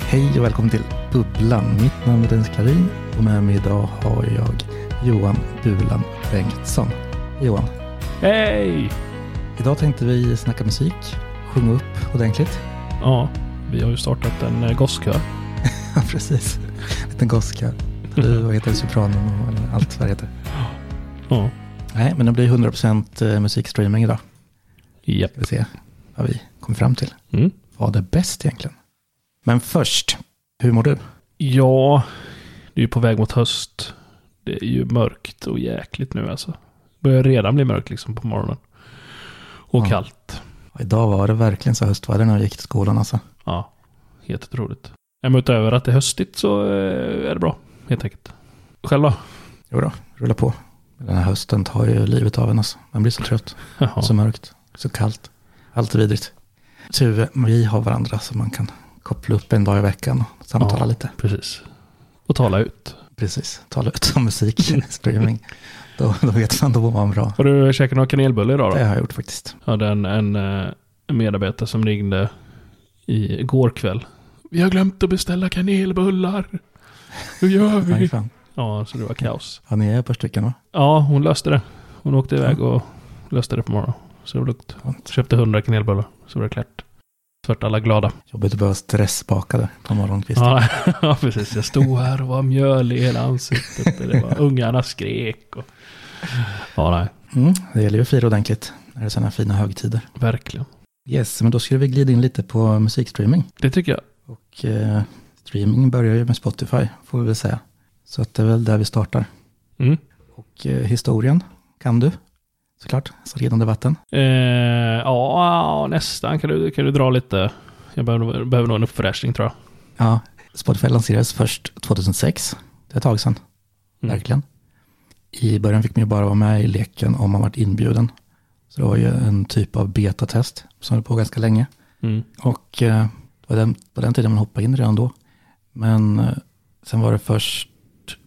Hej och välkommen till Bubblan. Mitt namn är Dennis Klarin och med mig idag har jag Johan Bulan Bengtsson. Johan. Hej! Idag tänkte vi snacka musik, sjunga upp ordentligt. Ja, vi har ju startat en eh, gosskör. Ja, precis. En liten gosskör. Du, vad heter sopranen och allt vad det heter. Ja, Nej, men det blir 100% musikstreaming idag. japp. Ska vi se vad vi kommer fram till. Mm. Vad är bäst egentligen? Men först, hur mår du? Ja, det är ju på väg mot höst. Det är ju mörkt och jäkligt nu alltså. Det börjar redan bli mörkt liksom på morgonen. Och Ja. kallt. Och idag var det verkligen så höstväder när jag gick till skolan alltså. Ja, helt otroligt. Men utöver att det är höstigt så eh, är det bra, helt enkelt. Själv då? Jo då, rulla på. Den här hösten tar ju livet av en alltså. Man blir så trött. Så mörkt, så kallt. Allt är vidrigt. Tur vi har varandra så man kan koppla upp en dag i veckan och samtala Ja. lite. Precis. Och tala ut. Precis, tala ut om musik, streaming. Då, då vet man, då mår man bra. Har du käkat några kanelbullar idag då? Det har jag gjort faktiskt. Jag hade en, en, eh, en medarbetare som ringde i går kväll. Vi har glömt att beställa kanelbullar. Hur gör vi? Ja, så det var kaos. Ja, ni är ett par stycken va? Ja, hon löste det. Hon åkte iväg och löste det på morgonen. Så det var lugnt. Köpte 100 kanelbullar. Så var det klart. Så vart alla glada. Jobbigt att behöva stressbaka där på morgonkvisten. Ja, ja, precis. Jag stod här och var mjölig i hela ansiktet. Det var, ungarna skrek. Och... Ja, nej. Mm, det gäller ju att fira ordentligt när det är sådana fina högtider. Verkligen. Yes, men då ska vi glida in lite på musikstreaming. Det tycker jag. Och eh, streaming börjar ju med Spotify, får vi väl säga. Så att det är väl där vi startar. Mm. Och eh, historien kan du, såklart, så redan debatten. Eh, ja, nästan. Kan du, kan du dra lite? Jag behöver, behöver nog en uppfräschning tror jag. Ja, Spotify lanserades först 2006. Det är ett tag sedan, Mm. verkligen. I början fick man ju bara vara med i leken om man varit inbjuden. Så det var ju en typ av betatest som höll på ganska länge. Mm. Och eh, på, den, på den tiden man hoppade in redan då. Men eh, sen var det först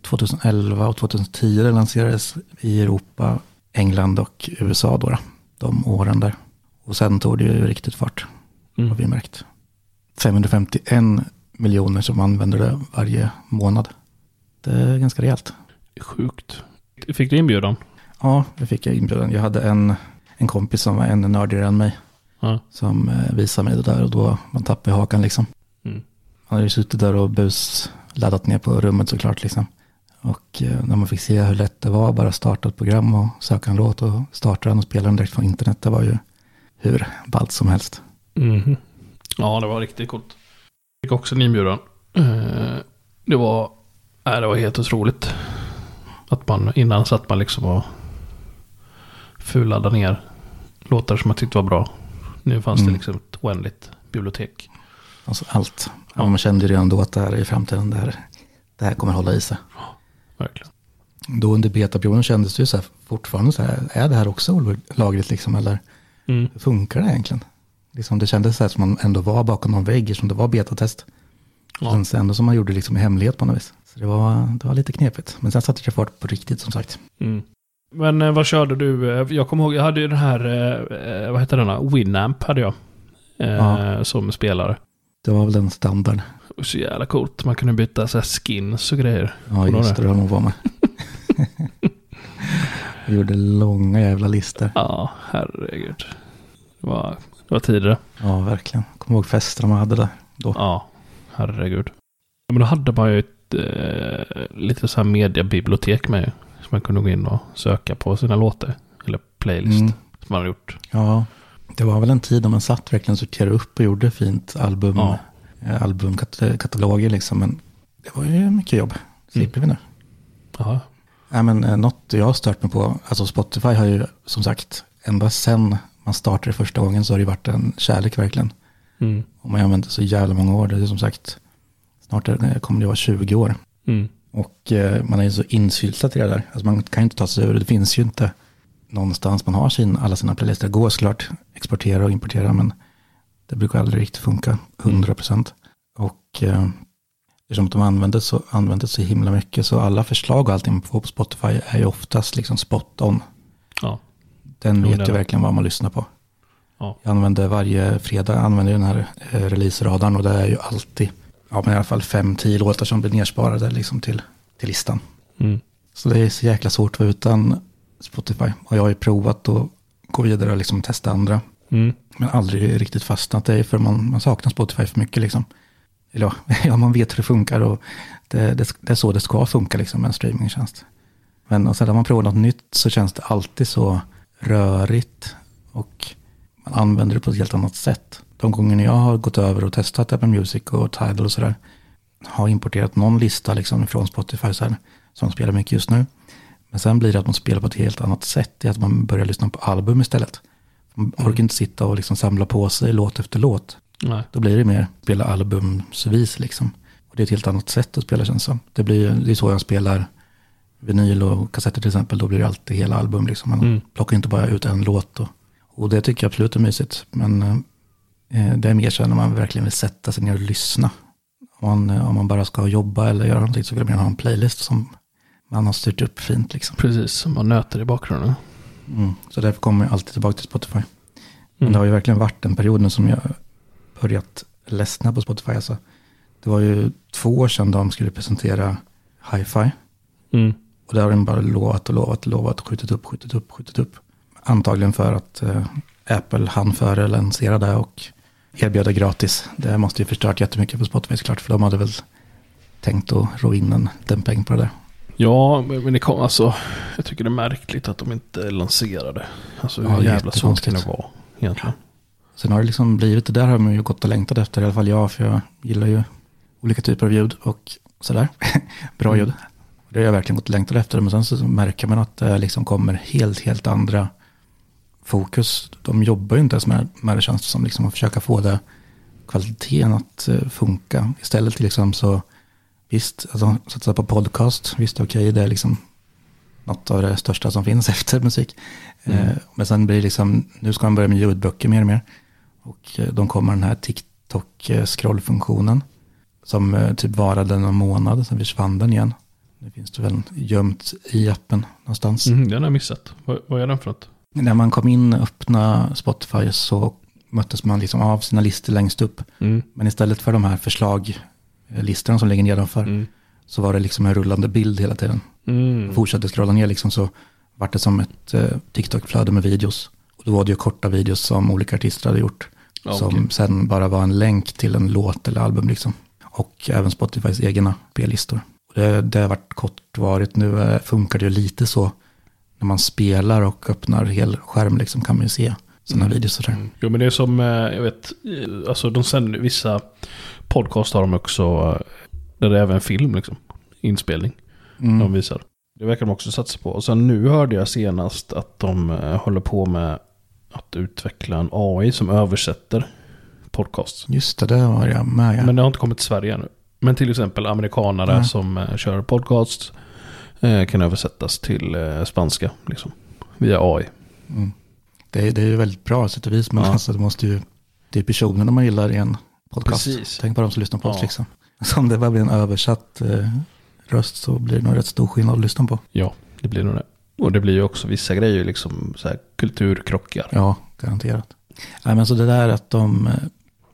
2011 och 2010 det lanserades i Europa, England och USA då, då. De åren där. Och sen tog det ju riktigt fart, Mm. har vi märkt. 551 miljoner som använder det varje månad. Det är ganska rejält. Sjukt. Fick du inbjudan? Ja, det fick jag inbjudan. Jag hade en, en kompis som var ännu nördigare än mig. Ja. Som eh, visade mig det där och då man tappade hakan liksom. Mm. Han hade ju suttit där och bus laddat ner på rummet såklart liksom. Och eh, när man fick se hur lätt det var bara starta ett program och söka en låt och starta den och spela den direkt från internet. Det var ju hur ballt som helst. Mhm. Ja, det var riktigt coolt. Fick också en inbjudan. Eh, Det var, nej, det var helt otroligt. Att man, innan satt man liksom och fulladdade ner låtar som man tyckte var bra. Nu fanns det Mm. liksom ett oändligt bibliotek. Alltså allt. Ja, man kände ju redan då att det här är i framtiden, det här, det här kommer hålla i sig. Verkligen. Då under betaperioden kändes det ju så här fortfarande så här, är det här också olagligt liksom eller Mm. hur funkar det egentligen? Liksom det kändes så här som man ändå var bakom någon vägg, som det var betatest. Ja. Ja. Sen ändå som man gjorde liksom i hemlighet på något vis. Så det var, det var lite knepigt. Men sen satte det fart på riktigt som sagt. Mm. Men eh, vad körde du? Eh, Jag kommer ihåg, jag hade ju den här, eh, vad heter denna? Winamp hade jag. Ja. Som spelare. Det var väl en standard. Och så jävla coolt. Man kunde byta så här skins och grejer. Ja, just det, det var nog var med. Vi gjorde långa jävla listor. Ja, herregud. Det var, det var tidigare. Ja, verkligen. Kommer ihåg festerna man hade där då. Ja, herregud. Ja, men då hade man ju ett eh, lite så här mediabibliotek med ju, Som man kunde gå in och söka på sina låtar. Eller playlist. Mm. Som man hade gjort. Ja, det var väl en tid då man satt verkligen och sorterade upp och gjorde fint album, Ja. Albumkataloger liksom. Men det var ju mycket jobb. Slipper vi nu. Ja, Nej, men eh, något jag har stört mig på, alltså Spotify har ju som sagt, ända sen man startade första gången så har det ju varit en kärlek verkligen. mm. Och man har använt det så jävla många år, det är som sagt, snart är kommer det vara 20 år. Mm. Och eh, man är ju så insyltad i det där, alltså man kan ju inte ta sig ur det, det finns ju inte någonstans man har sin, alla sina playlister. Det går såklart exportera och importera, men det brukar aldrig riktigt funka 100%. Och eh, eftersom att de använder så, använder så himla mycket, så alla förslag och allting man får på Spotify är ju oftast liksom spot on. ja. Den vet ju verkligen vad man lyssnar på. Ja. Jag använder varje fredag använder den här eh, release-radarn och det är ju alltid, ja men i alla fall fem, tio låtar som blir nersparade liksom till, till listan. Mm. Så det är så jäkla svårt att vara utan Spotify. Och jag har ju provat att gå vidare och liksom testa andra. Mm. Men aldrig riktigt fastnat. Det är för man, man saknar Spotify för mycket liksom. Eller ja, ja, man vet hur det funkar och det, det, det är så det ska funka liksom med en streamingtjänst. Men och sen när man provar något nytt så känns det alltid så rörigt och man använder det på ett helt annat sätt. De gånger jag har gått över och testat Apple Music och Tidal och sådär har importerat någon lista liksom från Spotify så här, som spelar mycket just nu. Men sen blir det att man spelar på ett helt annat sätt. Det är att man börjar lyssna på album istället. Man orkar inte sitta och liksom samla på sig låt efter låt. Nej. Då blir det mer spela albumsvis liksom. Och det är ett helt annat sätt att spela känns som. Det, blir, det är så jag spelar vinyl och kassetter till exempel. Då blir det alltid hela album liksom. Man Mm. plockar inte bara ut en låt. Och, och det tycker jag absolut är mysigt. Men eh, det är mer så när man verkligen vill sätta sig ner och lyssna. Om man, om man bara ska jobba eller göra någonting så vill man ha en playlist som man har styrt upp fint liksom. Precis, som man nöter i bakgrunden. Mm. Så därför kommer jag alltid tillbaka till Spotify. Men Mm. det har ju verkligen varit en period nu som jag börjat ledsna på Spotify. Alltså. Det var ju två år sedan de skulle presentera Hi-Fi. Mm. Och där har de bara lovat och lovat och lovat och skjutit upp, skjutit upp, skjutit upp. Antagligen för att eh, Apple hann före lansera det och erbjöd det gratis. Det måste ju förstört jättemycket för Spotify såklart. För de hade väl tänkt att ro in en liten peng på det där. Ja, men det kom alltså. Jag tycker det är märkligt att de inte lanserade. Alltså hur Ja, jävla svårt kan det vara egentligen. Sen har det liksom blivit, det där har man ju gått och längtat efter, i alla fall jag, för jag gillar ju olika typer av ljud och sådär. Bra Mm. ljud. Det har jag verkligen gått och längtat efter, men sen så märker man att det liksom kommer helt, helt andra fokus. De jobbar ju inte ens med, med det känns som, liksom att försöka få det kvaliteten att eh, funka. Istället liksom så, visst, alltså, satsa på podcast, visst okej, det är liksom något av det största som finns efter musik. Eh, men sen blir det liksom, nu ska man börja med ljudböcker mer och mer. Och eh, de kommer den här TikTok-scrollfunktionen. Som eh, typ varade någon månad, sen försvann den igen. Nu finns det väl gömt i appen någonstans. Mm, den har jag missat. Vad, vad är den för något? När man kom in och öppnade Spotify så möttes man liksom av sina listor längst upp. Mm. Men istället för de här förslaglistorna som ligger nedanför Mm. så var det liksom en rullande bild hela tiden. Mm. Fortsatte scrolla ner liksom så vart det som ett eh, TikTok-flöde med videos. Och då var det ju korta videos som olika artister hade gjort. Ja, som sen bara var en länk till en låt eller album liksom. Och även Spotifys egna. Och Det, det har varit kortvarigt. Nu eh, funkar det ju lite så. När man spelar och öppnar hel skärm liksom kan man ju se sådana Mm. videos och sådär. Jo men det är som, eh, jag vet, eh, alltså de sänder, vissa podcast har de också, eh, där det är även film liksom. Inspelning. Mm. De visar. Det verkar de också satsa på. Och sen nu hörde jag senast att de eh, håller på med att utveckla en AI som översätter podcasts. Just det, det var jag med. Ja. Men det har inte kommit till Sverige ännu. Men till exempel amerikanare Nej. som eh, kör podcasts kan översättas till spanska liksom. Via AI. Mm. Det, är- det är ju väldigt bra sätt och vis, men Ja. alltså, det måste ju det är personerna man gillar i en podcast. Precis. Tänk på de som lyssnar på oss Ja. liksom. Så om det bara blir en översatt eh, röst så blir det nog rätt stor skillnad att lyssna på. Ja, det blir nog det. Och det blir ju också vissa grejer, liksom så här kulturkrockar. Ja, garanterat. Nej, men så det där att de eh,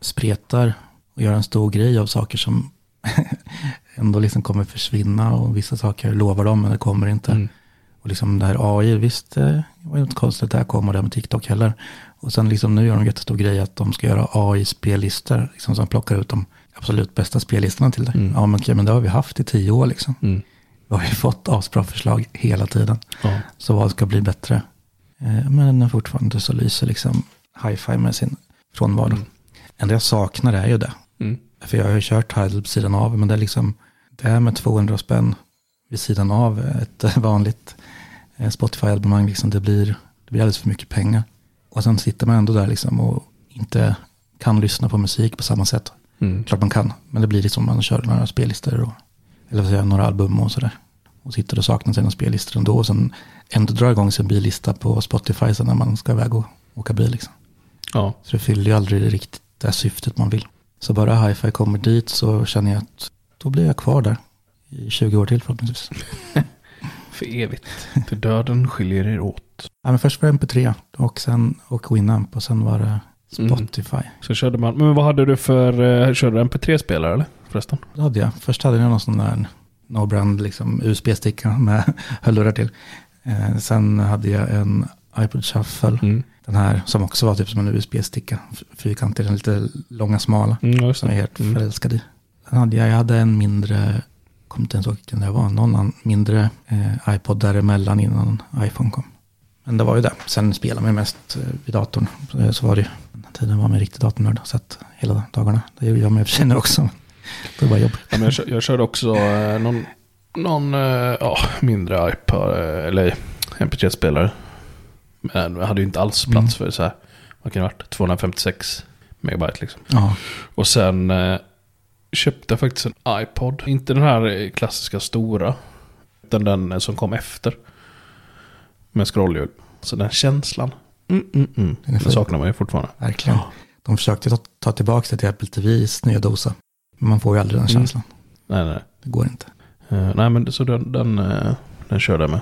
spretar och gör en stor grej av saker som ändå liksom kommer försvinna och vissa saker lovar de men det kommer inte. Mm. Och liksom det här AI, visst det var ju inte konstigt att det här kommer det här med TikTok heller. Och sen liksom nu gör de en jättestor grej att de ska göra AI-spellistor liksom som plockar ut de absolut bästa spellistorna till dig. Mm. Ja men, okej, men det har vi haft i tio år liksom. Mm. Vi har ju fått asbra förslag hela tiden. Ja. Så vad ska bli bättre? Eh, Men fortfarande så lyser liksom hi-fi med sin frånvaro. Mm. Det enda jag saknar är ju det. Mm. För jag har ju kört Tidal på sidan av, men det är liksom, det är med 200 spänn vid sidan av ett vanligt eh, Spotify-abonnemang, liksom, det, blir, det blir alldeles för mycket pengar. Och sen sitter man ändå där liksom och inte kan lyssna på musik på samma sätt. Mm. Klart man kan, men det blir liksom man kör några spellistor och, eller vad säger jag, några album och sådär. Och sitter och saknar sina spellistor ändå och sen ändå drar igång sin billista på Spotify sen när man ska iväg och åka bil liksom. Ja. Så det fyller ju aldrig riktigt det syftet man vill. Så bara hi-fi kommer dit så känner jag att då blir jag kvar där i 20 år till förhoppningsvis. För evigt. För döden skiljer er åt. Ja, men först var det MP3 och sen och Winamp och sen var det Mm. Spotify. Så körde man. Men vad hade du för, eh, körde du MP3-spelare eller? Förresten? Det hade jag. Först hade jag någon sån där no-brand liksom USB-sticka med hörlurar till. Eh, sen hade jag en iPod Shuffle. Mm. Den här som också var typ som en USB-sticka. Fyrkantig, den lite långa smala. Mm, Som jag är helt Mm. förälskad i. Sen hade jag, jag hade en mindre, kommer inte ens ihåg vilken det var, någon mindre eh, iPod däremellan innan iPhone kom. Men det var ju det. Sen spelade man mest eh, vid datorn. Så, eh, så var det ju. Den tiden var man riktigt datornörd. Så att hela dagarna. Det gör jag med för sig nu också. Det var jobb. Ja, men jag, jag körde också eh, någon, någon eh, ja, mindre iPad eh, eller MP3-spelare. Men jag hade ju inte alls plats Mm. för så här, vad kan det ha varit, 256 megabyte liksom. Ja, Och sen eh, köpte jag faktiskt en iPod. Inte den här eh, klassiska stora. Utan den eh, som kom efter. Med scrollhjul. Så den känslan. Mm, mm, mm. Den Det fin. saknar man ju fortfarande. verkligen. De försökte ta, ta tillbaka det till Apple TVs nya dosa. Men man får ju aldrig den Mm. känslan. Nej, nej. Det går inte. Eh, nej, men så den, den, eh, den körde jag med.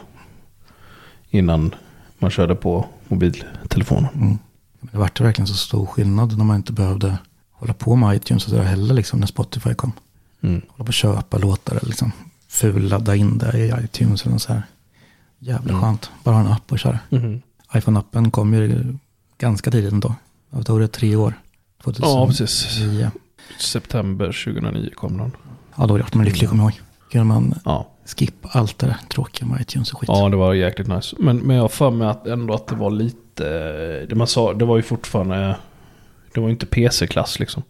Innan man körde på mobiltelefonen. Mm. Det vart verkligen så stor skillnad när man inte behövde hålla på med iTunes och sådär heller liksom när Spotify kom. Mm. hålla på och köpa låtar eller liksom fulladda in det i iTunes eller något så här. Jävla Mm. skönt. Bara ha en app och köra. Mhm. iPhone-appen kom ju ganska tidigt ändå. Jag tog det tre år. 2009. Ja, precis. September 2009 kom den. Ja, då vart man lycklig kommer jag ihåg. Kunde man Ja. skippa allt det där tråkiga med iTunes och skit. Ja, det var jäkligt nice. Men, men jag har för mig att ändå att det var lite... Det man sa, det var ju fortfarande... Det var ju inte PC-klass liksom.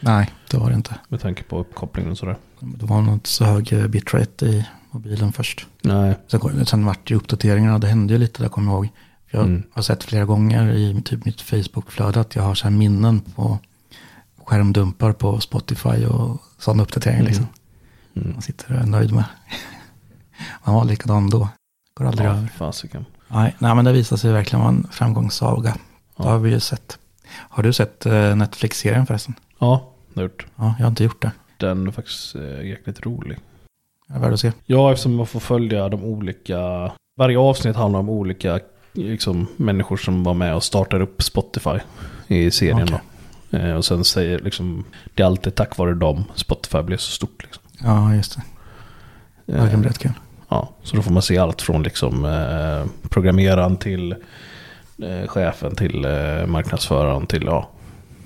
Nej, det var det inte. Med tanke på uppkopplingen och sådär. Det var nog inte så hög eh, bitrate i mobilen först. Nej. Sen, sen vart det ju uppdateringarna. Det hände ju lite där kommer jag ihåg. Jag Mm. har sett flera gånger i typ mitt Facebook-flöde att jag har så här minnen på skärmdumpar på Spotify och sådana uppdateringar. Mm. Liksom. Mm. Man sitter och är nöjd med. Man var likadan då. Går aldrig Ja, över. fasiken. Nej, nej, men det visar sig verkligen vara en framgångssaga. Det Ja. har vi ju sett. Har du sett eh, Netflix-serien förresten? Ja, det har jag gjort. Ja, jag har inte gjort det. Den är faktiskt eh, jäkligt rolig. Det är värd att se. Ja, eftersom man får följa de olika... Varje avsnitt handlar om olika liksom, människor som var med och startade upp Spotify i serien. Okej. Då. Eh, och sen säger liksom, det är alltid tack vare dem Spotify blev så stort. Liksom. Ja, just det. Eh, Verkligen rätt kul. ja, så då får man se allt från liksom, eh, programmeraren till eh, chefen till eh, marknadsföraren till ja.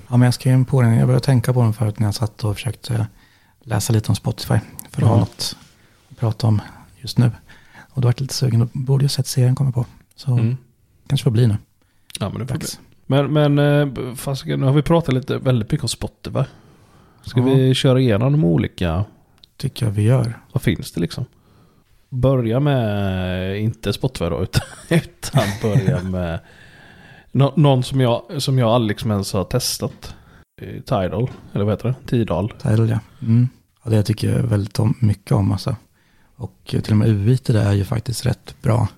Ja, men jag skrev på den. Jag började tänka på den förut när jag satt och försökte läsa lite om Spotify. För att ha Ja. något att prata om just nu. Och då var jag lite sugen. Då borde ju sett serien komma på. Så Mm. kanske får bli nu. Ja, men det får bli. Men, men eh, fasiken, nu har vi pratat lite väldigt mycket om Spotify. Ska Ja. vi köra igenom de olika Tycker jag vi gör. Vad finns det liksom? Börja med, inte Spotify då, utan, utan börja med nå, någon som jag, som jag aldrig liksom ens har testat. Eh, Tidal, eller vad heter det? Tidal. Tidal, ja. Mm. ja. Det tycker jag väldigt om, mycket om. Alltså. Och till och med UIT det är ju faktiskt rätt bra.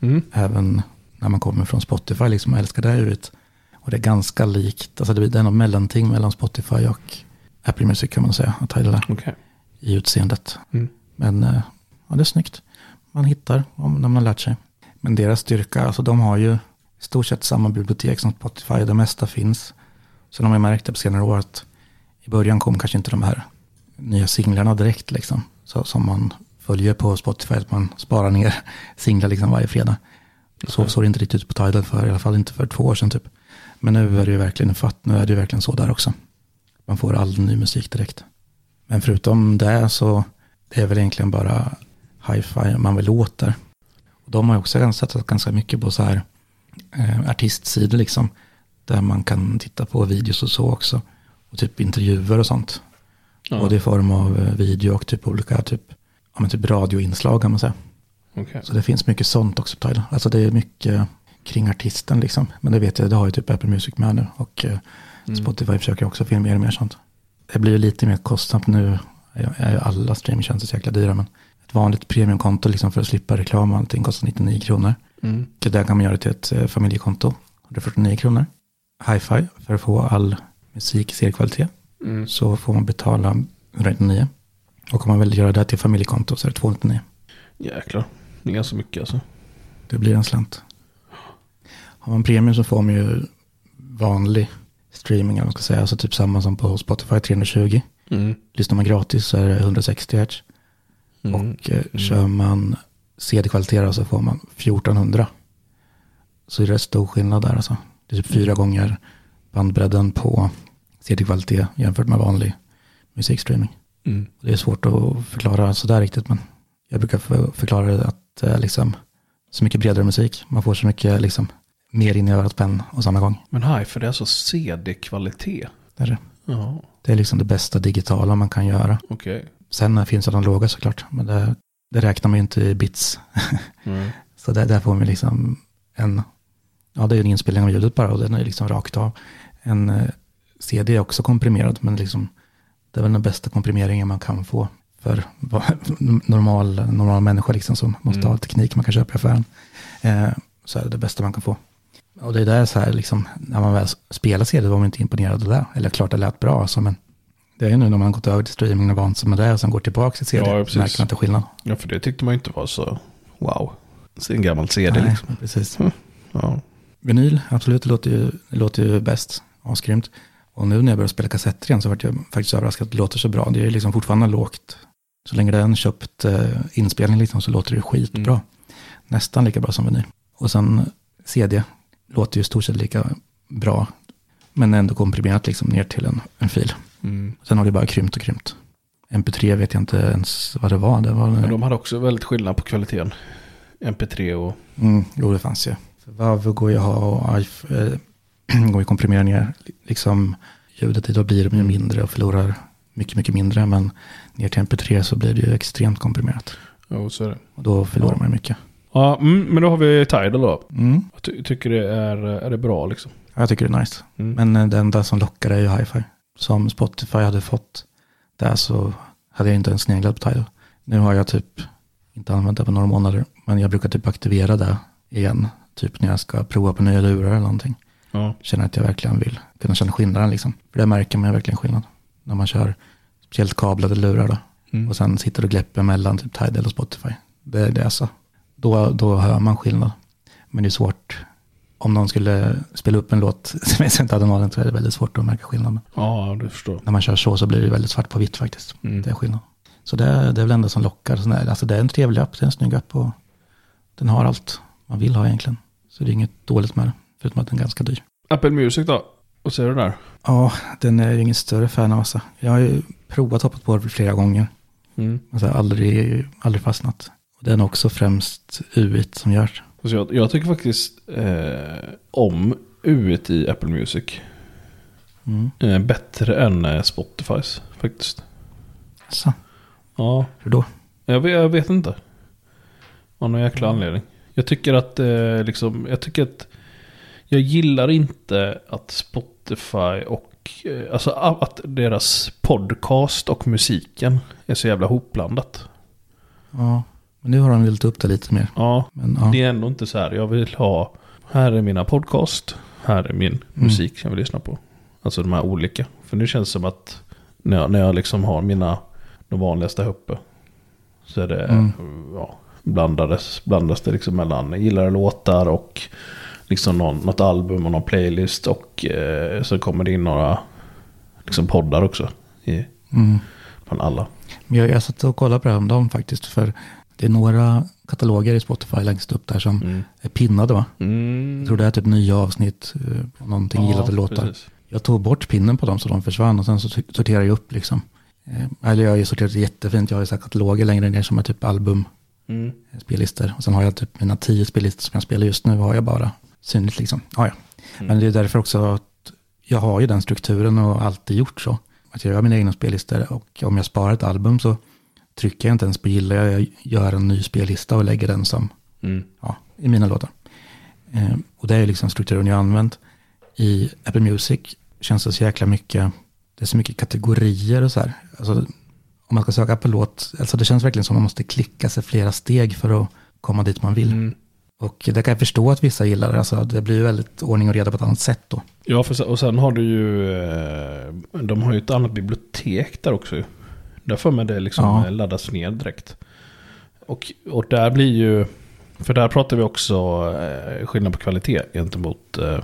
Mm. Även när man kommer från Spotify. Liksom, jag älskar det UIT. Och det är ganska likt, alltså det är något mellanting mellan Spotify och Apple Music kan man säga, att Tidal är Okej. i utseendet. Mm. Men eh, ja, det är snyggt. Man hittar om när man har lärt sig. Men deras styrka, alltså de har ju i stort sett samma bibliotek som Spotify. Det mesta finns. Sen har man märkt det på senare år att i början kom kanske inte de här nya singlarna direkt liksom. Så, som man följer på Spotify, att man sparar ner singlar liksom varje fredag. Så såg det inte riktigt ut på Tidal för, i alla fall inte för två år sedan typ. Men nu är det ju verkligen fatt, nu är det ju verkligen så där också. Man får all ny musik direkt. Men förutom det så det är väl egentligen bara hi-fi man vill åt där. Och de har ju också satsat ganska mycket på så här eh, artistsidor liksom. Där man kan titta på videos och så också. Och typ intervjuer och sånt. Ja. Både i form av eh, video och typ olika typ, ja, men typ radioinslag kan man säga. Okej. Så det finns mycket sånt också på Tidal. Alltså det är mycket kring artisten liksom. Men det vet jag, det har ju typ Apple Music med nu. Och eh, Spotify försöker också få in mer och mer sånt. Det blir ju lite mer kostsamt nu. är är alla streamingtjänster så jäkla dyra. Men ett vanligt premiumkonto liksom för att slippa reklam och allting kostar 99 kronor. Mm. Så där kan man göra till ett eh, familjekonto. Det är 49 kronor. Hi-Fi för att få all musik i seriekvalitet. Mm. Så får man betala 199. Och om man vill göra det till familjekonto så är det 299. Jäklar. Det är ganska mycket alltså. Det blir en slant. Har man premium så får man ju vanlig streaming, eller man ska säga. Alltså typ samma som på Spotify, 320. Mm. Lyssnar man gratis så är det 160 Hz. Mm. Och eh, kör man CD-kvalitet då så får man 1400. Så det är rätt stor skillnad där alltså. Det är typ fyra gånger bandbredden på CD-kvalitet jämfört med vanlig musikstreaming. Mm. Det är svårt att förklara sådär riktigt, men jag brukar för- förklara det att det är liksom så mycket bredare musik. Man får så mycket liksom mer in i örat på en och samma gång. Men hi, för det är alltså CD-kvalitet. Det är, det. Ja, det är liksom det bästa digitala man kan göra. okej. Sen finns det analoga såklart, men det, det räknar man ju inte i bits. Mm. Så där, där får vi liksom en, ja det är en inspelning av ljudet bara och den är liksom rakt av. En eh, CD är också komprimerad, men liksom det är väl den bästa komprimeringen man kan få för normal, normal människa liksom som måste Mm. ha teknik man kan köpa i affären. Eh, så är det det bästa man kan få. Och det är där så här liksom, när man väl spelar CD var man inte imponerad av det. Eller klart det lät bra, alltså, men det är ju nu när man gått över till streaming och vant sig med det och sen går tillbaka till CD, Ja, precis. märker man inte skillnad. Ja, för det tyckte man inte var så wow. Så En gammal CD Nej, liksom. precis. Ja. Vinyl, absolut, det låter ju, det låter ju bäst. Asgrymt. Och nu när jag börjar spela kassetter igen så vart jag faktiskt överraskad att det låter så bra. Det är ju liksom fortfarande lågt. Så länge det är en köpt eh, inspelning liksom så låter det skitbra. Mm. Nästan lika bra som vinyl. Och sen CD låter ju stort sett lika bra. Men ändå komprimerat liksom ner till en, en fil. Mm. Sen har det bara krympt och krympt. MP3 vet jag inte ens vad det var. Det var Men de hade också väldigt skillnad på kvaliteten. MP3 och... Mm, jo, det fanns ju. För Vav går ju att ha och eh, går ju att komprimera ner liksom ljudet i. Då blir de ju mindre och förlorar mycket, mycket mindre. Men ner till MP3 så blir det ju extremt komprimerat. Ja, så är det. Och då förlorar man ju mycket. Ja, mm, men då har vi Tidal då. Mm. Jag ty- tycker det är, är det bra liksom. Ja, Jag tycker det är nice. Mm. Men eh, det enda som lockar är ju hi-fi. Som Spotify hade fått där så hade jag inte ens sneglat på Tidal. Nu har jag typ inte använt det på några månader. Men jag brukar typ aktivera det igen. Typ när jag ska prova på nya lurar eller någonting. Ja. känner att jag verkligen vill kunna känna skillnaden liksom. För det märker man verkligen skillnad. När man kör speciellt kablade lurar då. Mm. Och sen sitter och gläpper mellan typ Tidal och Spotify. Det är det alltså. Då, då hör man skillnad. Men det är svårt. Om någon skulle spela upp en låt som jag inte hade någon så är det väldigt svårt att märka skillnaden. ja, du förstår. När man kör så så blir det väldigt svart på vitt faktiskt. Mm. Det är skillnad. Så det, är- det är väl det enda som lockar. Alltså det är en trevlig app, det är en snygg app och den har allt man vill ha egentligen. Så det är inget dåligt med det. Förutom att den är ganska dyr. Apple Music då? Vad säger du där? Ja, den är jag ingen större fan av. Alltså. Jag har ju provat hoppat på det flera gånger. Mm. Alltså, aldrig, aldrig fastnat. Och det är också främst UIT som görs. Alltså jag, jag tycker faktiskt eh, om UIT i Apple Music. Mm. Eh, bättre än eh, Spotifys faktiskt. Så, Ja, hur då? jag vet, jag vet inte. Av någon jäkla anledning. Jag tycker att eh, liksom, jag tycker att jag gillar inte att Spotify och eh, alltså att deras podcast och musiken är så jävla hopblandat. Ja, men nu har de vilt upp det lite mer. Ja, Men, ja. det är ändå inte så här. Jag vill ha, här är mina podcast. här är min musik jag vill lyssna på. Alltså de här olika. För nu känns det som att när jag, när jag liksom har mina, de vanligaste här uppe. Så är det, Mm. ja, blandades, blandas det liksom mellan gillade låtar och liksom någon, något album och någon playlist. Och eh, så kommer det in några liksom poddar också. I, Mm. från alla. Men jag, jag satt och kollade på det häromdagen faktiskt. För det är några kataloger i Spotify längst upp där som Mm. är pinnade va? Mm. Jag tror det är typ nya avsnitt eh, på någonting gillade låtar. precis. Jag tog bort pinnen på dem så de försvann och sen så sorterade jag upp liksom. Eh, Eller jag har ju sorterat jättefint. Jag har ju här kataloger längre ner som är typ album, Mm. eh, spellistor. Och sen har jag typ mina tio spellistor som jag spelar just nu har jag bara synligt liksom. Ja, ja. Men det är därför också att jag har ju den strukturen och alltid gjort så. Att jag gör mina egna spellistor och om jag sparar ett album så trycker jag inte ens på gilla. Jag gör en ny spellista och lägger den som Mm. ja, i mina låtar. Eh, och det är liksom strukturen jag har använt. I Apple Music känns det så jäkla mycket, det är så mycket kategorier och så här. Alltså, om man ska söka på låt, alltså det känns verkligen som man måste klicka sig flera steg för att komma dit man vill. Mm. Och det kan jag förstå att vissa gillar, alltså det blir ju väldigt ordning och reda på ett annat sätt då. Ja, och sen har du ju... eh, De har ju ett annat bibliotek där också. Ju. Där får man det liksom Ja. laddas ner direkt. Och, och där blir ju... För där pratar vi också eh, skillnad på kvalitet gentemot eh,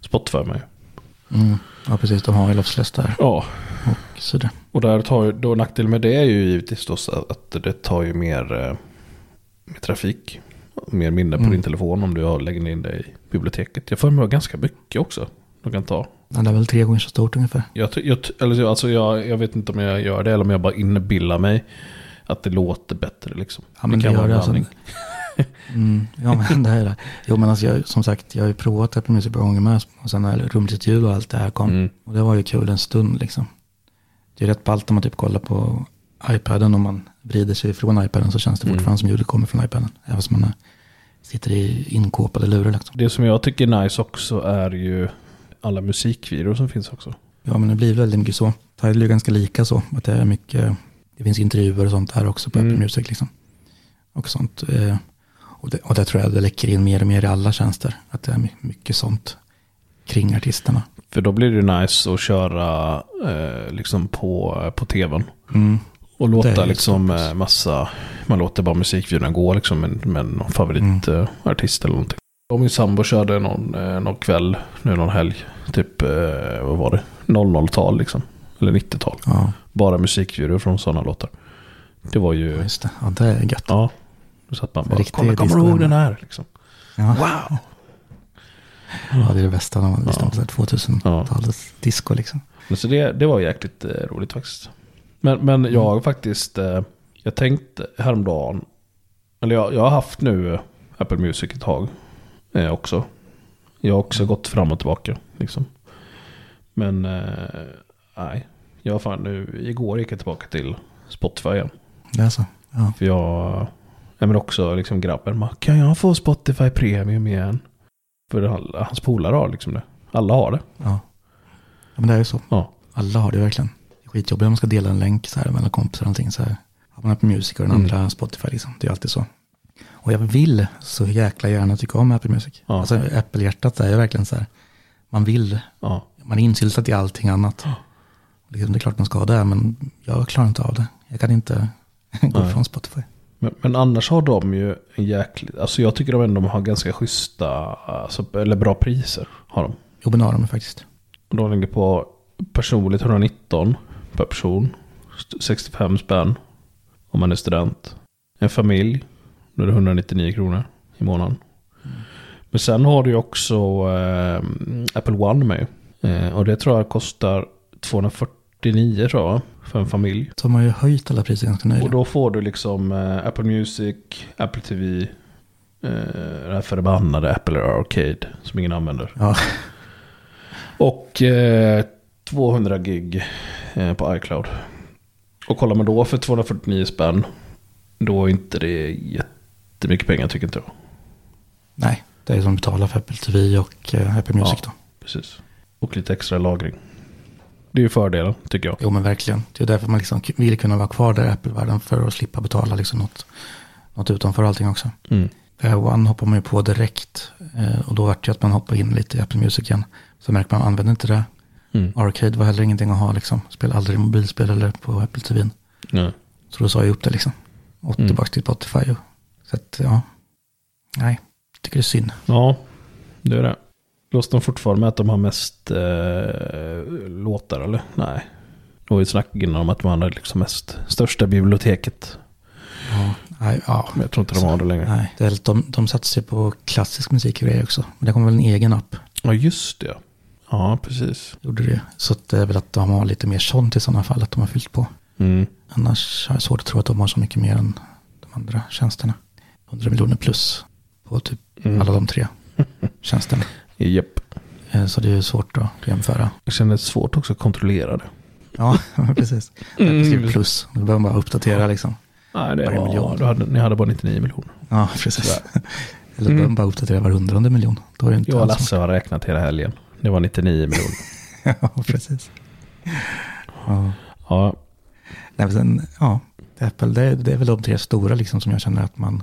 Spotify med. Mm. Ja, precis, de har ju lossless där Ja, och så det. och där tar ju, då nackdelen med det är ju givetvis då så att det tar ju mer, eh, mer trafik. Mer minne på Mm. din telefon om du har lägger in det i biblioteket. Jag får mig ganska mycket också. De kan ta. Det är väl tre gånger så stort ungefär. Jag, jag, eller, alltså jag, jag vet inte om jag gör det eller om jag bara inbillar mig att det låter bättre. Liksom. Ja, men det, kan gör det. Alltså, mm, ja, men det är det. Jo, men alltså, jag, som sagt, jag har ju provat Apple Music par gånger med. Och sen när rumligt ljud och allt det här kom. Mm. Och det var ju kul en stund liksom. Det är rätt ballt om man typ kollar på iPaden. Om man vrider sig från iPaden så känns det Mm. fortfarande som ljudet kommer från iPaden. Även som man sitter i inkåpade lurar liksom. Det som jag tycker är nice också är ju alla musikvideor som finns också. Ja, men det blir väldigt mycket så. Tidal är ganska lika så. Att det är mycket, det finns intervjuer och sånt där också på Mm. Apple Music liksom. Och sånt. eh, Och det, och det tror jag det läcker in mer och mer i alla tjänster. Att det är my- mycket sånt kring artisterna. För då blir det nice att köra eh, liksom på, på tvn. Mm. Och låta liksom eh, massa, man låter bara musikvideorna gå liksom med, med någon favoritartist eller någonting. Och min sambo körde någon, eh, någon kväll, nu någon helg, typ, eh, vad var det, 00-tal liksom. Eller 90-tal. Ja, Bara musikvideor från sådana låtar. Det var ju, just det. Ja, det är gött. ja. Då satt man bara, Riktig kolla, kommer du ihåg den hemma." här? Liksom. Ja. Wow! Ja, det är det bästa när man lyssnar Ja. på så här 2000-talets disco liksom. Så det, det var jäkligt eh, roligt faktiskt. Men, men jag har faktiskt, eh, jag tänkte häromdagen, eller jag, jag har haft nu Apple Music ett tag eh, också. Jag har också gått fram och tillbaka liksom. Men eh, nej, jag fan nu, igår gick jag tillbaka till Spotify igen. Det är så. Ja. För jag, ja, men också liksom grabben, bara, kan jag få Spotify Premium igen? För alla, hans polare har liksom det. Alla har det. Ja. ja, men det är ju så. Ja. Alla har det verkligen. Det är skitjobbigt om man ska dela en länk så här mellan kompisar och någonting så här. Har man Apple Music och den Mm. andra Spotify liksom. Det är alltid så. Och jag vill så jäkla gärna tycka om Apple Music. Ja. Alltså Apple-hjärtat är verkligen så här. Man vill, ja. man är insyltad i allting annat. Liksom, det är klart man ska ha det, men jag klarar inte av det. Jag kan inte gå Nej. från Spotify. Men, men annars har de ju en jäkligt, alltså jag tycker de ändå har ganska schyssta, alltså, eller bra priser har de. Jo, men har de faktiskt. De ligger på personligt 119 per person, 65 spänn om man är student. En familj, då är det 199 kronor i månaden. Men sen har du ju också eh, Apple One med. Eh, och det tror jag kostar 249 tror jag, för en familj. Så de har ju höjt alla priser ganska Och nyligen. då får du liksom eh, Apple Music, Apple TV, eh, det här förbannade Apple Arcade som ingen använder. Ja, Och eh, 200 gig eh, på iCloud. Och kollar man då för 249 spänn, då är inte det jättemycket pengar tycker inte jag. nej. Det är som att betala för Apple TV och eh, Apple Music Ja. då. Precis. Och lite extra lagring. Det är ju fördelen tycker jag. Jo men verkligen. Det är därför man liksom vill kunna vara kvar där i Apple-världen för att slippa betala liksom något, något utanför allting också. Mm. Fair One hoppar man ju på direkt. Eh, och då vart det att man hoppar in lite i Apple Music igen. Så märker man, använder inte det. Mm. Arcade var heller ingenting att ha liksom. Spela aldrig mobilspel eller på Apple TV. Nej. Så då sa jag upp det liksom. Och Mm. tillbaka till Spotify. och- Så att, ja. Nej, tycker det är synd. Ja, det är det. Låtsas de fortfarande med att de har mest eh, låtar eller? Nej. Det var ju snack innan om att de hade liksom mest största biblioteket. Ja, nej, ja. Men jag tror inte de har det längre. Nej, det är, väl- de, de satsar på klassisk musik och grejer också. Men det kommer väl en egen app. Ja, just det. Ja, precis. Gjorde det. Så det är väl att de har lite mer sånt i sådana fall. Att de har fyllt på. Mm. Annars har jag svårt att tro att de har så mycket mer än de andra tjänsterna. 100 miljoner plus på typ Mm. alla de tre tjänsterna. Japp. Eh, Så det är svårt att jämföra. Jag känner det är svårt också att kontrollera det. Ja, precis. Mm. Jag skriver plus. Då behöver man bara uppdatera liksom. Nej, det var, miljon. hade, ni hade bara 99 miljoner. Ja, precis. Eller Mm. bara uppdatera var hundrade miljon. Då är det inte Jag och Lasse har räknat hela helgen. Det var 99 miljoner. Ja, precis. Ja. Ja, Nej, sen, ja, Apple, det, det är väl de tre stora liksom som jag känner att man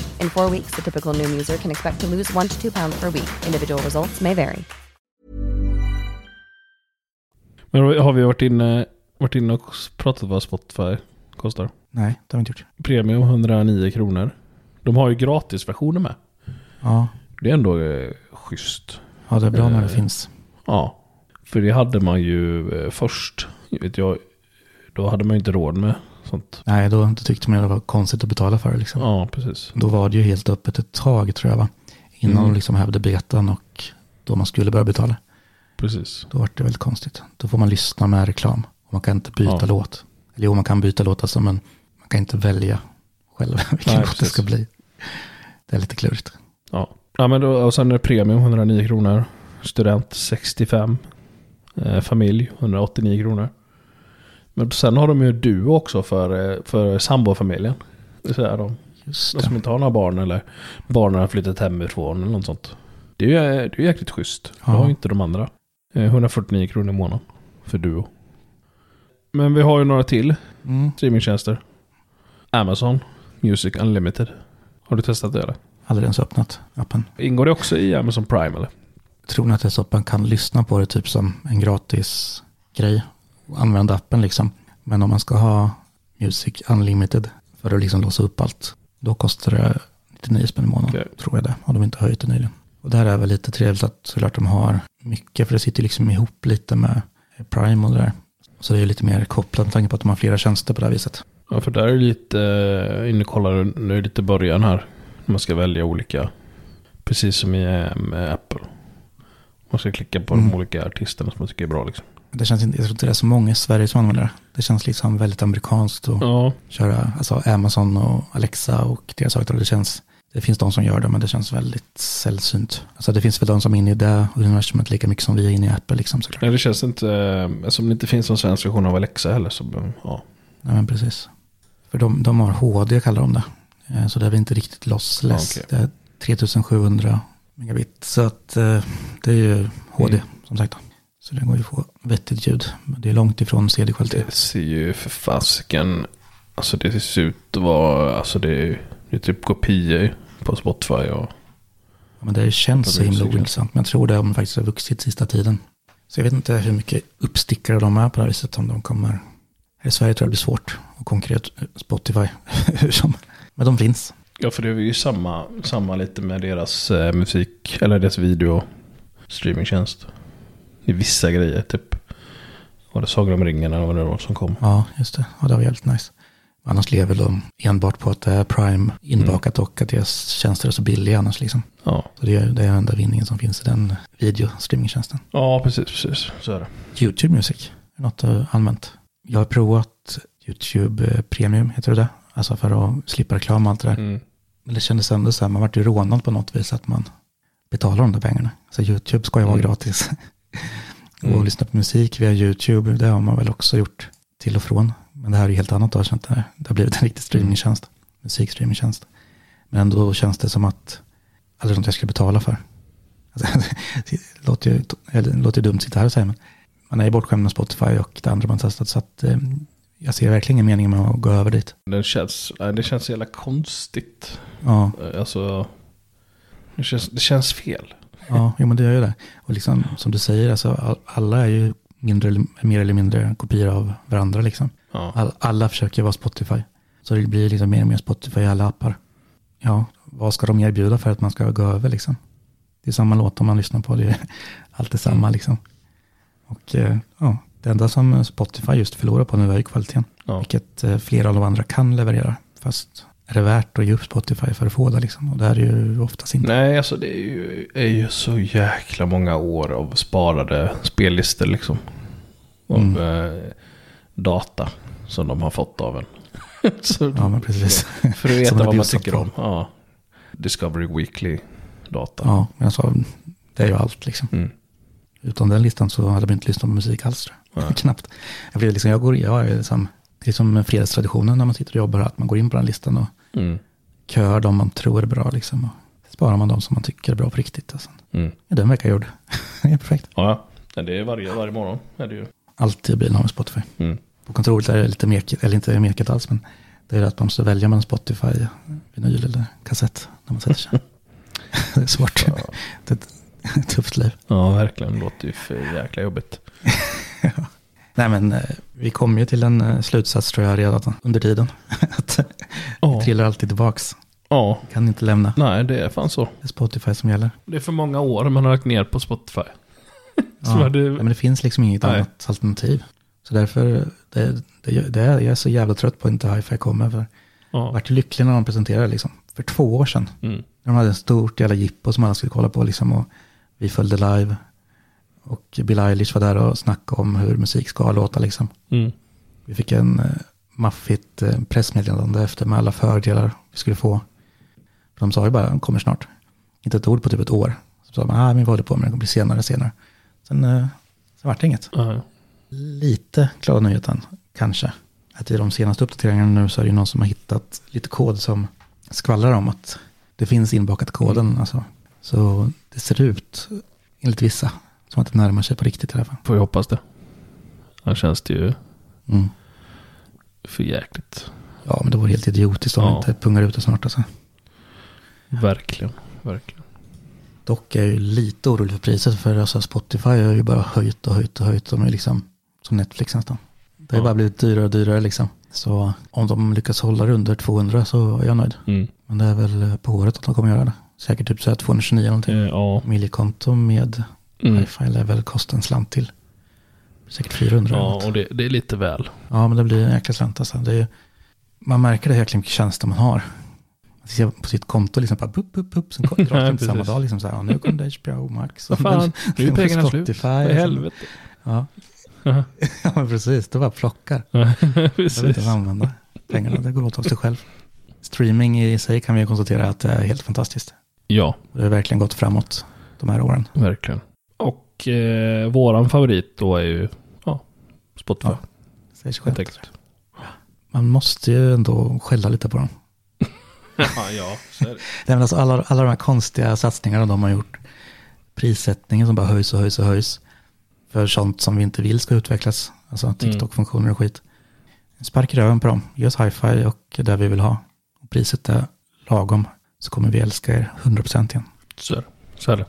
In four weeks, the typical Noom user can expect to lose one to two pounds per week. Individual results may vary. Men har vi varit inne, varit inne och pratat vad Spotify kostar? Nej, det har vi inte gjort. Premium 109 kronor. De har ju gratisversioner med. Ja, Det är ändå eh, schysst. ja det är bra när det Eh, finns. Ja. För det hade man ju eh, först. Vet jag, då hade man ju inte råd med sånt. Nej, då, tyckte man det var konstigt att betala för det liksom. Ja, precis. Då var det ju helt öppet ett tag tror jag va? Innan Mm. de liksom hävde betan och då man skulle börja betala. Precis. Då var det väldigt konstigt. Då får man lyssna med reklam. Och man kan inte byta Ja. låt. Eller jo, man kan byta låt alltså, men man kan inte välja själv vilken Nej, låt det precis. ska bli. Det är lite klurigt. Ja. ja men då, och sen är det premium 109 kronor. Student 65. Eh, familj 189 kronor. Men sen har de ju Duo också för, eh, för sambofamiljen. Det säga de, Just de det. som inte har några barn eller barnen har flyttat hemifrån eller något sånt. Det är ju det är jäkligt schysst. Det har ju inte de andra. Eh, 149 kronor i månaden för Duo. Men vi har ju några till Mm. streamingtjänster. Amazon Music Unlimited. Har du testat det eller? Aldrig ens öppnat appen. Ingår det också i Amazon Prime eller? Tror ni att det är så att man kan lyssna på det typ som en gratis grej och använda appen liksom. Men om man ska ha Music Unlimited för att liksom låsa upp allt, då kostar det 99 spänn i månaden, Okej. tror jag det. Har de inte höjt det nyligen. Och det här är väl lite trevligt att såklart de har mycket, för det sitter liksom ihop lite med Prime och det där. Så det är lite mer kopplat med tanke på att de har flera tjänster på det här viset. Ja, för där är det lite, eh, inne och kollar nu är det lite början här. Man ska välja olika, precis som i eh, med Apple. Man ska klicka på Mm. de olika artisterna som man tycker är bra liksom. Det känns inte, jag tror inte det är så många i Sverige som använder det. Det känns liksom väldigt amerikanskt att Ja, köra alltså Amazon och Alexa och deras högtalare. Det känns, det finns de som gör det, men det känns väldigt sällsynt. Alltså det finns väl de som är inne i det universumet lika mycket som vi är inne i Apple liksom såklart. Nej, det känns inte, eh, som det inte finns någon svensk version av Alexa heller så ja. Nej men precis. För de, de har HD kallar de det. Eh, Så det är inte riktigt lossless. Okej. Det är 3700 megabit. Så att eh, det är ju HD Mm. som sagt. Så det går ju att få vettigt ljud. Men det är långt ifrån CD-kvalitet. Det ser ju för fasiken, alltså det ser ut att vara, alltså det är, det är typ kopior på Spotify och Ja, Men det känns så himla ointressant. Men jag tror det det faktiskt har vuxit sista tiden. Så jag vet inte hur mycket uppstickare de är på det här viset. Om de kommer. Här i Sverige tror jag det blir svårt att konkurrera ut Spotify. hur som. Men de finns. Ja, för det är ju samma, samma lite med deras eh, musik, eller deras video streamingtjänst. I vissa grejer, typ. Var det Sagan om ringen eller vad det var som kom? Ja, just det. Ja, det var jävligt nice. Annars lever de enbart på att det är Prime inbakat och att deras tjänster är så billiga annars liksom. Ja, Så det är det är enda vinningen som finns i den videostreamingtjänsten. ja precis, precis. Så är det. YouTube Music är något jag har använt. Jag har provat YouTube eh, Premium, heter det? Alltså för att slippa reklam och allt det där. Mm. Men det kändes ändå så här, man vart ju rånad på något vis att man betalar de där pengarna. Så YouTube ska ju vara Mm. gratis. och Mm. lyssna på musik via YouTube, det har man väl också gjort till och från. Men det här är ju helt annat då, jag känner att det har blivit en riktig streamingtjänst, musikstreamingtjänst. Men ändå känns det som att, aldrig något jag skulle betala för. Alltså, det låter ju det låter dumt att sitta här och säga, men man är ju bortskämd med Spotify och det andra man testat, så att eh, jag ser verkligen ingen mening med att gå över dit. Det känns, det känns så jävla konstigt. Ja, Eh, Alltså, det känns, det känns fel. Ja jo, men det gör ju det. Och liksom, som du säger, alltså, all, alla är ju mindre, mer eller mindre kopior av varandra. Liksom. Ja. All, alla försöker vara Spotify. Så det blir liksom mer och mer Spotify i alla appar. Ja, vad ska de erbjuda för att man ska gå över liksom? Det är samma låt om man lyssnar på det. är Allt är samma Mm. liksom. Och eh, ja, det enda som Spotify just förlorar på nu är ju kvaliteten. Ja. Vilket eh, flera av de andra kan leverera. Fast är det värt att ge upp Spotify för att få det liksom? Och det är det ju oftast inte. Nej, alltså det är ju, är ju så jäkla många år av sparade spellistor liksom. Av Mm. eh, data som de har fått av en. så, Ja, men precis. För att veta vad man tycker om. Ja. Discovery Weekly data. Ja, men alltså, det är ju allt liksom. Mm. Utan den listan så hade vi inte lyssnat på musik alls tror jag. Knappt. Jag, blir liksom, jag, går, jag är liksom, det är som fredagstraditionen när man sitter och jobbar, att man går in på den listan och Mm. kör de man tror är bra liksom. Och sparar man de som man tycker är bra på riktigt. Alltså. Mm. Ja, den verkar gjord. det är perfekt. Ja, ja. Det är varje, varje morgon. Är det ju. Alltid bilen har vi Spotify. Mm. På kontoret är det lite mekigt, eller inte mekigt alls, men det är att man måste välja mellan Spotify, vinyl eller kassett när man sätter sig. det är svårt. det är ett tufft liv. Ja, verkligen. Det låter ju för jäkla jobbigt. Nej men eh, vi kom ju till en eh, slutsats tror jag redan under tiden. att Ja. vi trillar alltid tillbaks. Ja, Kan inte lämna. nej det är fan så. Det är Spotify som gäller. Det är för många år man har lagt ner på Spotify. Ja. det- Ja, men det finns liksom inget Nej. annat alternativ. Så därför, det, det, det är, jag är så jävla trött på att inte hi-fi kommer. För Ja. vart lycklig när de presenterade liksom. För två år sedan. Mm. När de hade ett stort jävla jippo som alla skulle kolla på liksom. Och vi följde live. Och Bill Eilish var där och snackade om hur musik ska låta liksom. Mm. Vi fick en eh, maffigt eh, pressmeddelande efter med alla fördelar vi skulle få. För de sa ju bara, de kommer snart. Inte ett ord på typ ett år. Så sa man, ah, men vi håller på med det, kommer bli senare, senare. Sen, eh, sen vart det inget. Ja. Lite glada nyheten, kanske. Att i de senaste uppdateringarna nu så är det ju någon som har hittat lite kod som skvallrar om att det finns inbakat koden. Alltså. Så det ser ut, enligt vissa, som att det närmar sig på riktigt i alla fall. Får vi hoppas det. Annars känns det ju Mm. för jäkligt. Ja, men det vore helt idiotiskt om Ja. inte pungar ut det snart. Alltså. Verkligen, verkligen. Dock är jag ju lite orolig för priset för alltså Spotify har ju bara höjt och höjt och höjt. De är liksom som Netflix nästan. Det har ju Ja. bara blivit dyrare och dyrare liksom. Så om de lyckas hålla det under 200 så är jag nöjd. Mm. Men det är väl på året att de kommer göra det. Säkert typ så här 229 någonting. Eh, ja. Familjekonto med Mm. wifi lär väl kosta en slant till. Säkert 400 eller ja, och det, det är lite väl. Ja, men det blir en jäkla slant alltså. Det är, man märker det jäkla mycket tjänster man har. Man ser på sitt konto liksom bara bup, bup, bup. Sen drar det inte samma Precis. dag liksom så här. Ja, nu kom det HBO Max. Vad fan, nu är pengarna slut. För helvete. Ja. ja, men precis. Det bara plockar. Jag vet Precis. inte använda pengarna. Det går åt av sig själv. Streaming i sig kan vi konstatera att det är helt fantastiskt. Ja, Det har verkligen gått framåt de här åren. verkligen. Och eh, våran favorit då är ju ja, Spotify. Ja, Säger sig självt. Man måste ju ändå skälla lite på dem. Ja, ja, så är det. Nej, men alltså alla, alla de här konstiga satsningarna de har gjort. Prissättningen som bara höjs och höjs och höjs. För sånt som vi inte vill ska utvecklas. Alltså TikTok-funktioner och skit. Spark i röven på dem. Ge oss hi-fi och det vi vill ha. Och priset är lagom. Så kommer vi älska er 100% igen. Så är det. Så är det.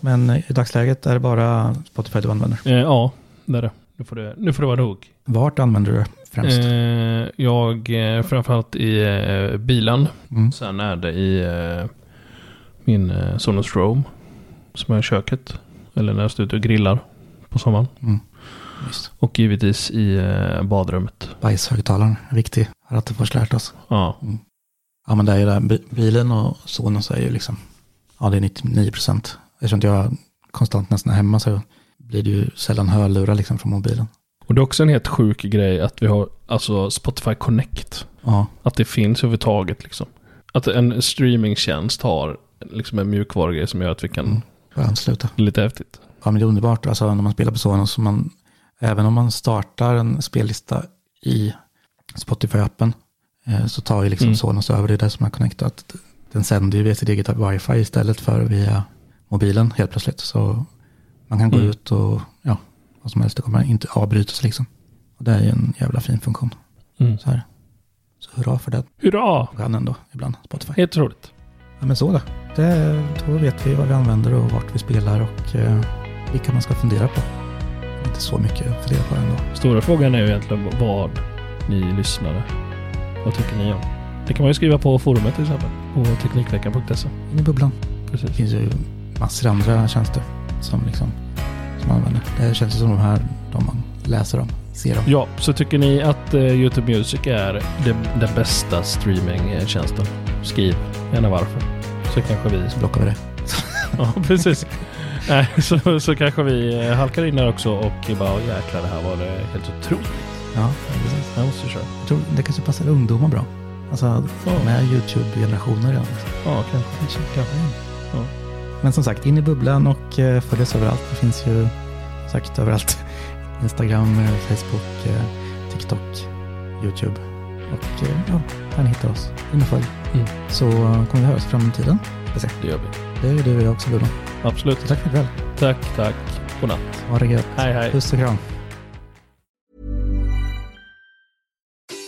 Men i dagsläget är det bara Spotify du använder. Eh, ja, det är det. Nu får det, nu får det vara nog. Vart använder du det främst? Eh, jag, eh, framförallt i eh, bilen. Mm. Sen är det i eh, min eh, Sonos Roam. Som är i köket. Eller när jag står ute och grillar på sommaren. Mm. Och givetvis i eh, badrummet. Bajshögtalaren viktig. Har först lärt oss. Ja, Ja men det är ju det. Bi- Bilen och Sonos är ju liksom, ja det är 99 procent. Eftersom jag konstant nästan är hemma så blir det ju sällan hörlurar liksom från mobilen. och det är också en helt sjuk grej att vi har alltså Spotify Connect. Ja, Att det finns överhuvudtaget liksom. Att en streamingtjänst har liksom en mjukvarugrej som gör att vi kan... Mm. ansluta. Lite häftigt. Ja men det är underbart. Alltså när man spelar på Sonos, så man, även om man startar en spellista i Spotify-appen eh, så tar ju liksom Mm. Sonos över. Det är det som är connectat. Den sänder ju via sitt eget wifi istället för via mobilen helt plötsligt. Så man kan gå Mm. ut och ja, vad som helst. Det kommer inte avbrytas liksom. Och det är ju en jävla fin funktion. Mm. Så, här. så hurra för det. Hurra! kan ändå ibland Spotify. Helt roligt. Ja, men så då. Det, då vet vi vad vi använder och vart vi spelar och eh, vilka man ska fundera på. Inte så mycket att fundera på ändå. Stora frågan är ju egentligen vad ni lyssnare, vad tycker ni om? Det kan man ju skriva på forumet till exempel. På Teknikveckan.se. In i bubblan. Det Precis. finns ju massor andra tjänster som liksom som man använder. Det känns som de här, de man läser om, ser om. Ja, så tycker ni att eh, YouTube Music är det, den bästa streamingtjänsten? Skriv gärna varför. Så kanske vi... Så blockar vi det. Ja, precis. Nej, så, så kanske vi eh, halkar in där också och bara jäklar det här var det helt otroligt. Ja, precis. Jag måste köra. Jag tror det kanske passar ungdomar bra. Alltså Ja. med YouTube-generationer redan. Ja, kanske. Kanske, kanske. Ja. Men som sagt, in i bubblan och eh, följ oss överallt. Det finns ju sagt överallt. Instagram, eh, Facebook, eh, TikTok, YouTube. Och ja, där ni hittar oss. In och följ. Mm. Så kommer vi höras i framtiden. Det gör vi. Det är du och jag också Bruno. Absolut. Så tack för ikväll. Tack, tack. Godnatt. Ha det gött. Hej, hej. Puss och kram.